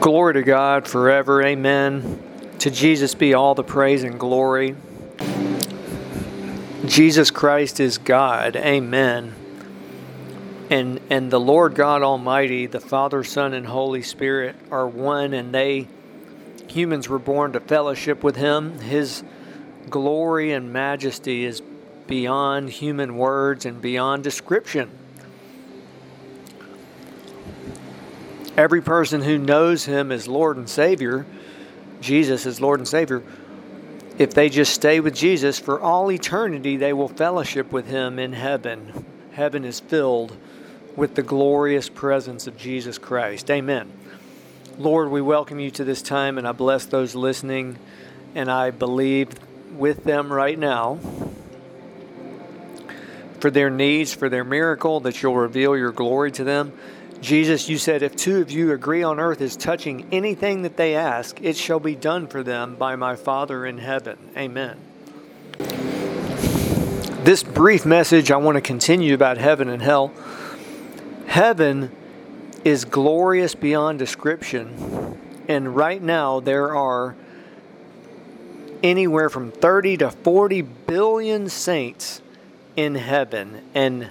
Glory to God forever. Amen. To Jesus be all the praise and glory. Jesus Christ is God. Amen. And and the Lord God Almighty, the Father, Son, and Holy Spirit are one and they humans were born to fellowship with him. His glory and majesty is beyond human words and beyond description. Every person who knows him as Lord and Savior, Jesus as Lord and Savior, if they just stay with Jesus for all eternity, they will fellowship with him in heaven. Heaven is filled with the glorious presence of Jesus Christ. Amen. Lord, we welcome you to this time, and I bless those listening, and I believe with them right now for their needs, for their miracle, that you'll reveal your glory to them. Jesus, you said, if two of you agree on earth as touching anything that they ask, it shall be done for them by my Father in heaven. Amen. This brief message, I want to continue about heaven and hell. Heaven is glorious beyond description, and right now there are anywhere from 30 to 40 billion saints in heaven, and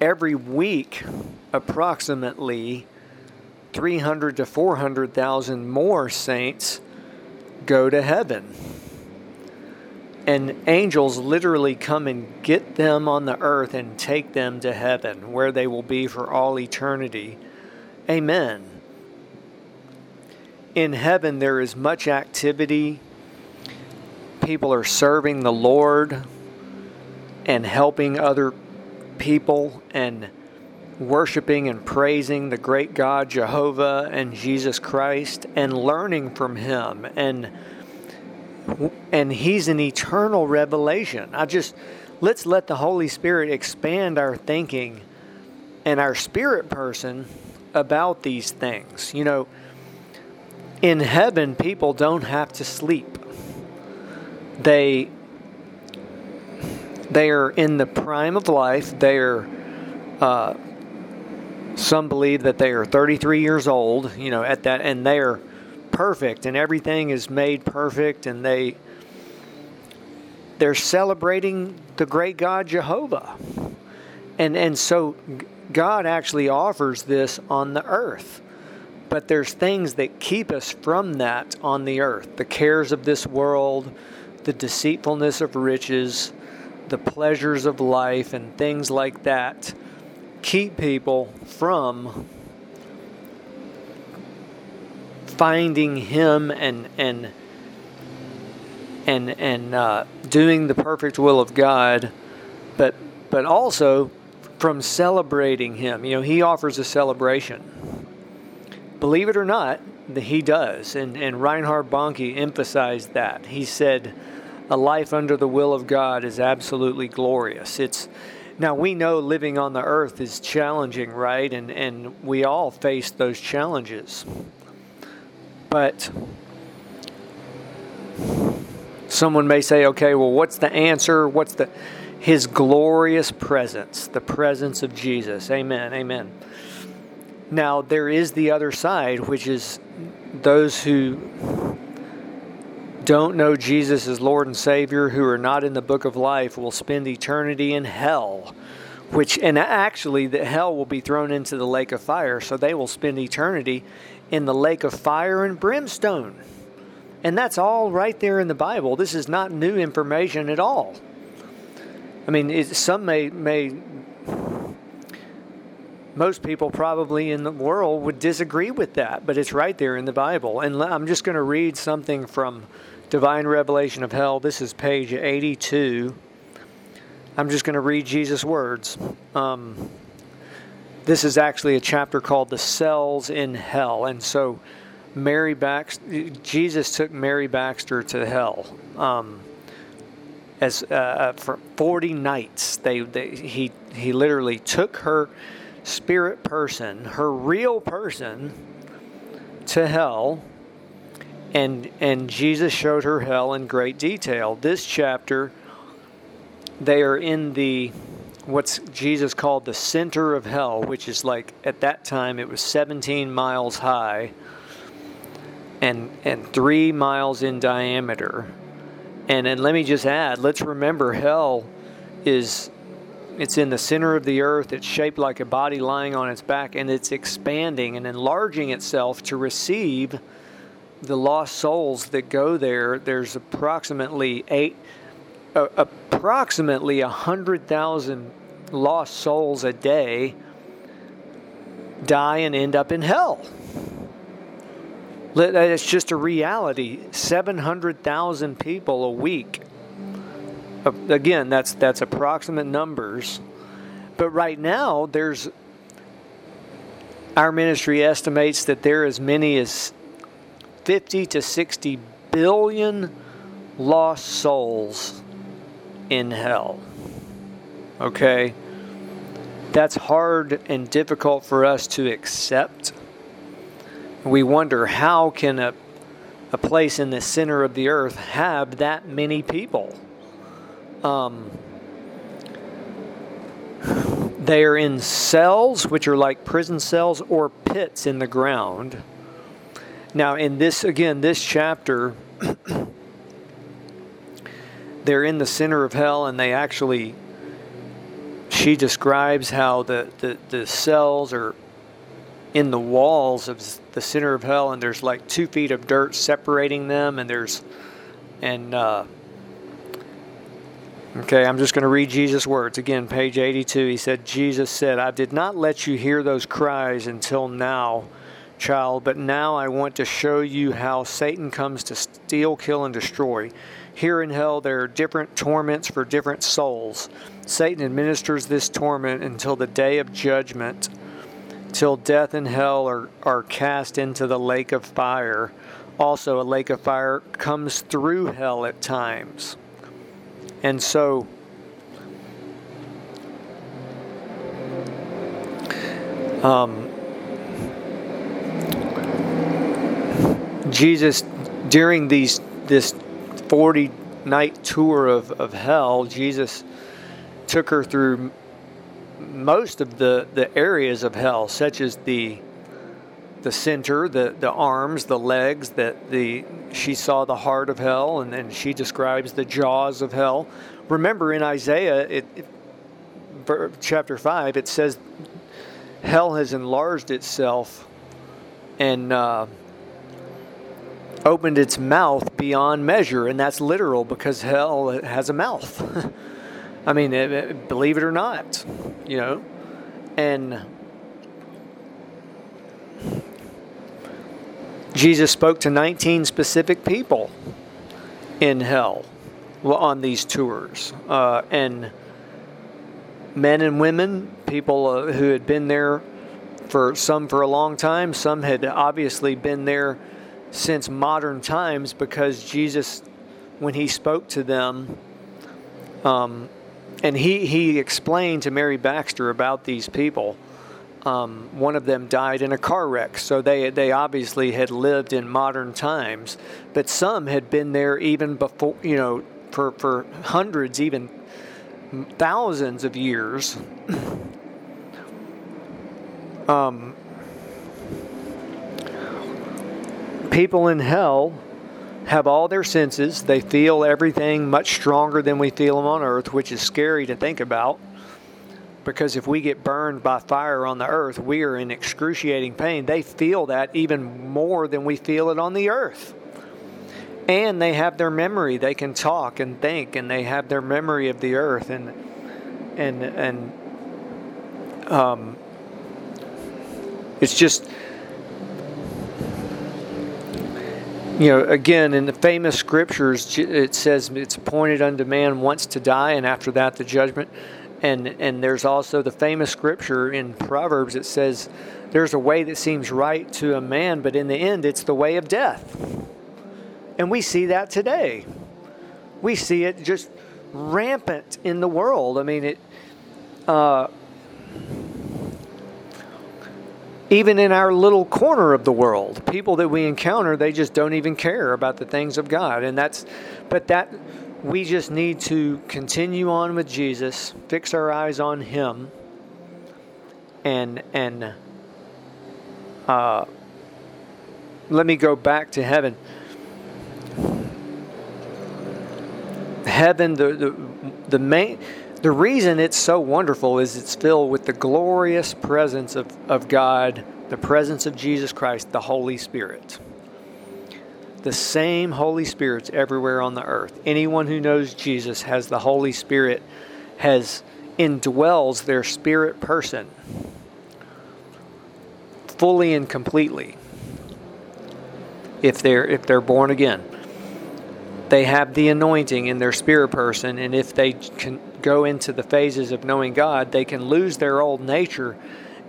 every week approximately 300 to 400,000 more saints go to heaven. And angels literally come and get them on the earth and take them to heaven, where they will be for all eternity. Amen. In heaven, there is much activity. People are serving the Lord and helping other people and worshiping and praising the great God Jehovah and Jesus Christ and learning from him and and he's an eternal revelation. I just let's let the Holy Spirit expand our thinking and our spirit person about these things. You know, in heaven people don't have to sleep. They they are in the prime of life. They are uh, some believe that they are 33 years old, you know, at that, and they are perfect, and everything is made perfect, and they they're celebrating the great God Jehovah, and and so God actually offers this on the earth, but there's things that keep us from that on the earth: the cares of this world, the deceitfulness of riches, the pleasures of life, and things like that keep people from finding him and and and and uh, doing the perfect will of God, but but also from celebrating him. You know, he offers a celebration. Believe it or not, he does, and and Reinhard Bonnke emphasized that. He said, "A life under the will of God is absolutely glorious." It's now we know living on the earth is challenging, right? And and we all face those challenges. But someone may say, okay, well, what's the answer? What's the his glorious presence, the presence of Jesus. Amen. Amen. Now, there is the other side, which is those who don't know Jesus as Lord and Savior, who are not in the book of life, will spend eternity in hell. Which, and actually, the hell will be thrown into the lake of fire, so they will spend eternity in the lake of fire and brimstone. And that's all right there in the Bible. This is not new information at all. I mean, it, some may may most people probably in the world would disagree with that, but it's right there in the Bible. And I'm just going to read something from Divine Revelation of Hell. This is page 82. I'm just going to read Jesus' words. Um, this is actually a chapter called The Cells in Hell. And so, Mary Baxter, Jesus took Mary Baxter to hell. Um, as uh, uh for 40 nights, they, they, he, he literally took her spirit person, her real person, to hell and and Jesus showed her hell in great detail. This chapter they are in the what's Jesus called the center of hell, which is like at that time it was 17 miles high and and three miles in diameter. And and let me just add, let's remember hell is it's in the center of the earth. It's shaped like a body lying on its back, and it's expanding and enlarging itself to receive the lost souls that go there. There's approximately eight, uh, approximately a hundred thousand lost souls a day die and end up in hell. It's just a reality. 700,000 people a week. Uh, again, that's that's approximate numbers. But right now there's our ministry estimates that there are as many as 50 to 60 billion lost souls in hell. Okay? That's hard and difficult for us to accept we wonder how can a, a place in the center of the earth have that many people? Um, they are in cells, which are like prison cells or pits in the ground. Now, in this, again, this chapter, they're in the center of hell and they actually, she describes how the, the, the cells are in the walls of the center of hell, and there's like two feet of dirt separating them, and there's and uh, okay, I'm just going to read Jesus' words again, page 82. He said, "Jesus said, I did not let you hear those cries until now." Child, but now I want to show you how Satan comes to steal, kill, and destroy. Here in hell, there are different torments for different souls. Satan administers this torment until the day of judgment till death and hell are, are cast into the lake of fire. Also, a lake of fire comes through hell at times. And so, um, Jesus, during these this 40 night tour of, of hell, Jesus took her through most of the, the areas of hell, such as the the center, the, the arms, the legs, that the she saw the heart of hell, and then she describes the jaws of hell. Remember in Isaiah, it, it chapter five, it says hell has enlarged itself and uh, opened its mouth beyond measure, and that's literal because hell has a mouth. I mean, believe it or not, you know, and Jesus spoke to 19 specific people in hell on these tours, uh, and men and women, people uh, who had been there for some for a long time, some had obviously been there since modern times because Jesus, when he spoke to them, um, and he, he explained to Mary Baxter about these people. Um, one of them died in a car wreck, so they they obviously had lived in modern times. But some had been there even before, you know, for for hundreds, even thousands of years. um, people in hell have all their senses. They feel everything much stronger than we feel them on earth, which is scary to think about. Because if we get burned by fire on the earth, we are in excruciating pain. They feel that even more than we feel it on the earth. And they have their memory. They can talk and think, and they have their memory of the earth. And and and um, it's just you know, again, in the famous scriptures, it says it's appointed unto man once to die, and after that, the judgment. And and there's also the famous scripture in Proverbs that says, "There's a way that seems right to a man, but in the end, it's the way of death." And we see that today. We see it just rampant in the world. I mean, it. Uh, even in our little corner of the world people that we encounter they just don't even care about the things of god and that's but that we just need to continue on with jesus fix our eyes on him and and uh, let me go back to heaven. Heaven, the, the, the main, the reason it's so wonderful is it's filled with the glorious presence of, of God, the presence of Jesus Christ, the Holy Spirit. The same Holy Spirit's everywhere on the earth. Anyone who knows Jesus has the Holy Spirit, has indwells their spirit person fully and completely if they're if they're born again they have the anointing in their spirit person and if they can go into the phases of knowing God, they can lose their old nature,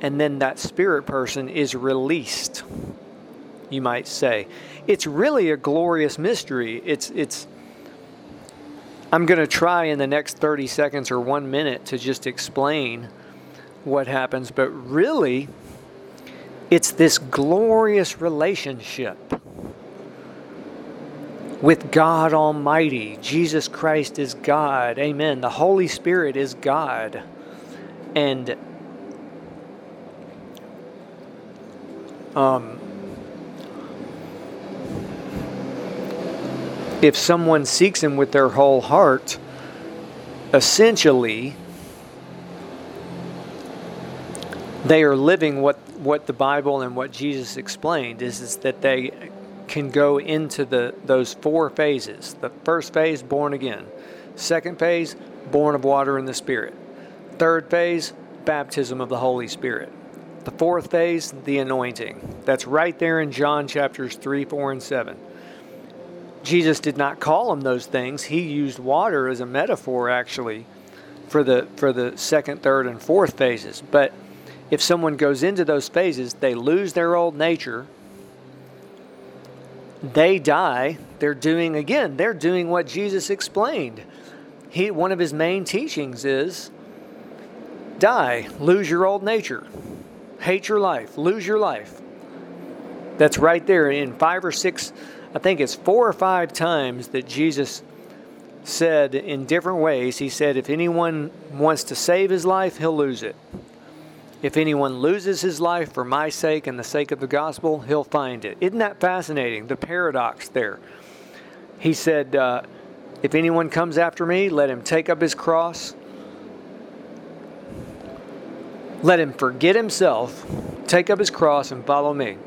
and then that spirit person is released. You might say, it's really a glorious mystery. It's it's. I'm going to try in the next 30 seconds or one minute to just explain what happens, but really, it's this glorious relationship with God Almighty. Jesus Christ is God. Amen. The Holy Spirit is God. And um, if someone seeks Him with their whole heart, essentially, they are living what, what the Bible and what Jesus explained is, is that they can go into the those four phases. The first phase, born again. Second phase, born of water and the Spirit. Third phase, baptism of the Holy Spirit. The fourth phase, the anointing. That's right there in John chapters 3, 4, and 7. Jesus did not call them those things. He used water as a metaphor, actually, for the, for the second, third, and fourth phases. But if someone goes into those phases, they lose their old nature, they die, they're doing again, they're doing what Jesus explained. He one of his main teachings is die, lose your old nature. Hate your life, lose your life. That's right there in five or six, I think it's four or five times that Jesus said in different ways, he said, if anyone wants to save his life, he'll lose it. If anyone loses his life for my sake and the sake of the gospel, he'll find it. Isn't that fascinating? The paradox there. He said, uh, If anyone comes after me, let him take up his cross. Let him forget himself, take up his cross, and follow me.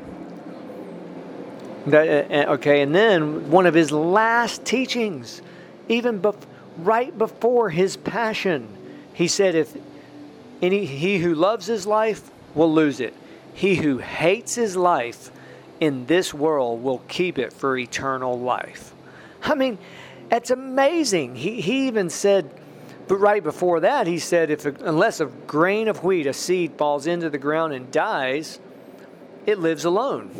That, uh, uh okay, and then one of his last teachings, even bef- right before his passion, he said, If any, he who loves his life will lose it. He who hates his life in this world will keep it for eternal life. I mean, it's amazing. He, he even said, but right before that, he said, if unless a grain of wheat, a seed, falls into the ground and dies, it lives alone.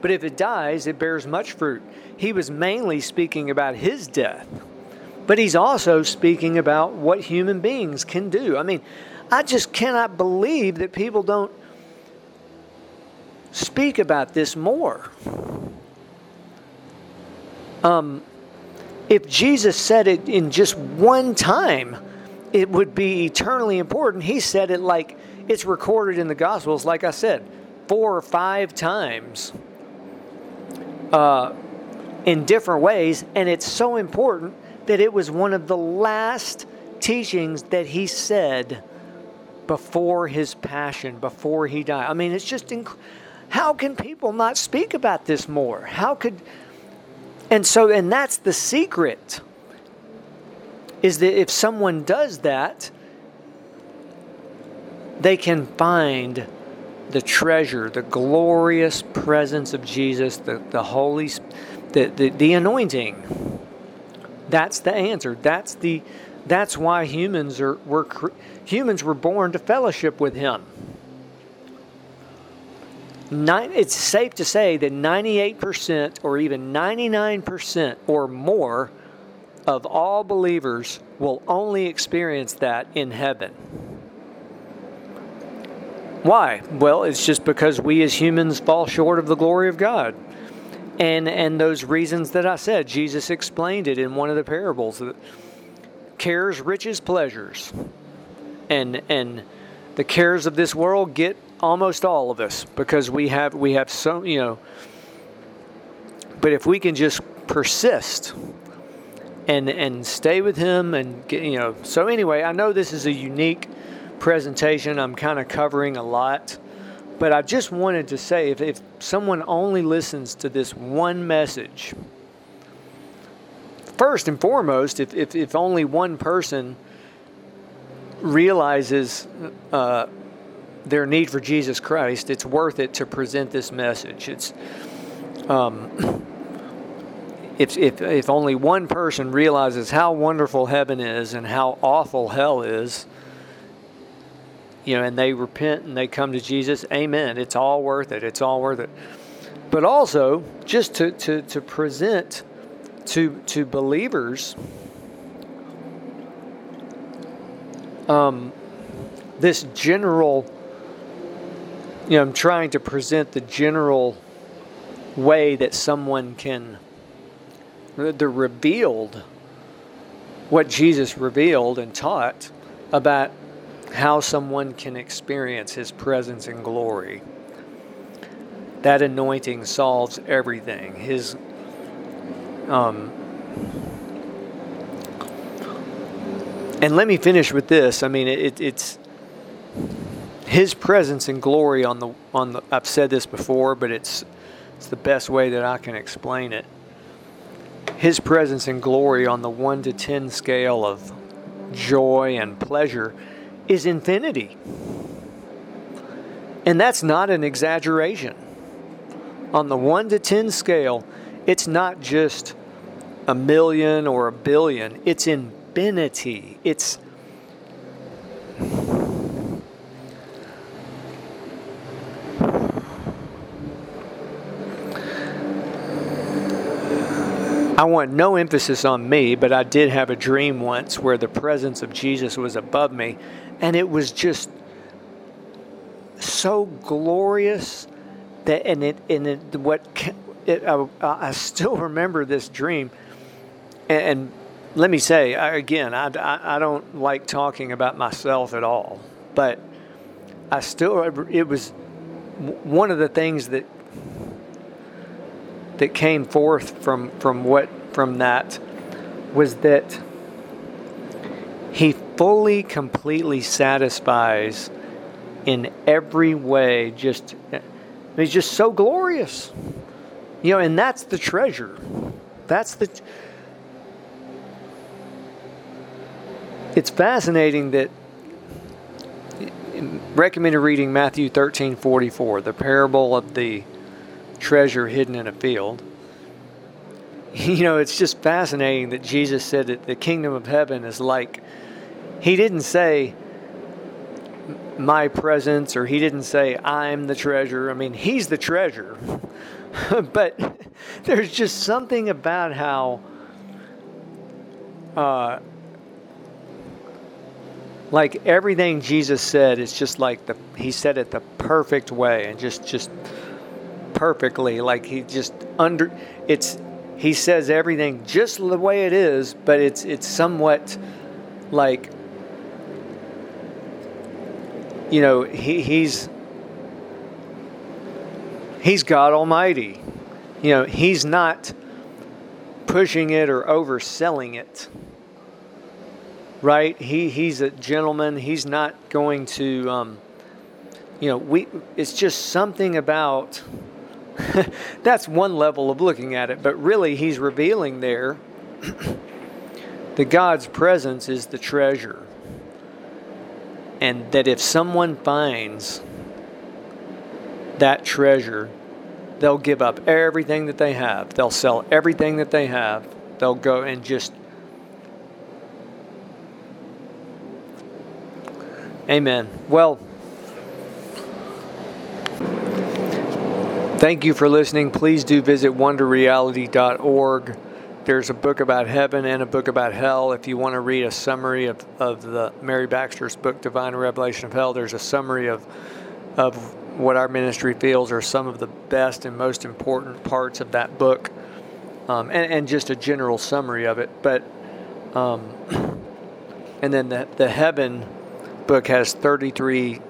But if it dies, it bears much fruit. He was mainly speaking about his death, but he's also speaking about what human beings can do. I mean, I just cannot believe that people don't speak about this more. Um, if Jesus said it in just one time, it would be eternally important. He said it like it's recorded in the Gospels, like I said, four or five times uh, in different ways. And it's so important that it was one of the last teachings that he said before his passion, before he died. I mean, it's just inc- how can people not speak about this more? How could and so and that's the secret is that if someone does that they can find the treasure, the glorious presence of Jesus, the, the Holy, the, the, the anointing. That's the answer. That's the, that's why humans are were humans were born to fellowship with Him. Nine, it's safe to say that 98% or even 99% or more of all believers will only experience that in heaven. Why? Well, it's just because we as humans fall short of the glory of God. And and those reasons that I said, Jesus explained it in one of the parables cares, riches, pleasures. And and the cares of this world get almost all of us because we have we have so you know but if we can just persist and and stay with him and get, you know so anyway i know this is a unique presentation. I'm kind of covering a lot but i just wanted to say if, if someone only listens to this one message first and foremost if, if, if only one person realizes uh, their need for jesus christ it's worth it to present this message. It's um, if, if, if only one person realizes how wonderful heaven is and how awful hell is, you know, and they repent and they come to Jesus, amen. It's all worth it. It's all worth it. But also, just to, to, to present to, to believers um, this general, you know, I'm trying to present the general way that someone can the revealed what Jesus revealed and taught about how someone can experience his presence and glory. That anointing solves everything. His um, and let me finish with this. I mean, it, it's his presence and glory on the on the. I've said this before, but it's it's the best way that I can explain it his presence and glory on the 1 to 10 scale of joy and pleasure is infinity. And that's not an exaggeration. On the 1 to 10 scale, it's not just a million or a billion, it's infinity. It's I want no emphasis on me, but I did have a dream once where the presence of Jesus was above me, and it was just so glorious that, and it, and it, what, it, I, I still remember this dream, and, and let me say again, I, I, I don't like talking about myself at all, but I still, it was one of the things that that came forth from from what from that was that he fully completely satisfies in every way just he's just so glorious. You know and that's the treasure. That's the it's fascinating that recommended reading Matthew 13 44 the parable of the treasure hidden in a field. You know, it's just fascinating that Jesus said that the kingdom of heaven is like, he didn't say, my presence, or he didn't say, I'm the treasure. I mean, he's the treasure. but there's just something about how, uh, like everything Jesus said, it's just like the, he said it the perfect way and just, just, perfectly. Like he just under it's he says everything just the way it is, but it's it's somewhat like you know he, he's he's God Almighty. You know he's not pushing it or overselling it. Right? He he's a gentleman. He's not going to. Um, you know, we. It's just something about That's one level of looking at it, but really, he's revealing there that God's presence is the treasure. And that if someone finds that treasure, they'll give up everything that they have. They'll sell everything that they have. They'll go and just. Amen. Well, Thank you for listening. Please do visit wonderreality.org. There's a book about heaven and a book about hell. If you want to read a summary of, of the Mary Baxter's book, Divine Revelation of Hell, there's a summary of, of what our ministry feels are some of the best and most important parts of that book, um, and, and, just a general summary of it. But, um, and then the, the Heaven book has 33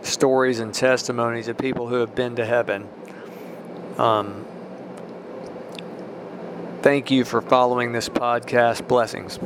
stories and testimonies of people who have been to heaven um, thank you for following this podcast. Blessings.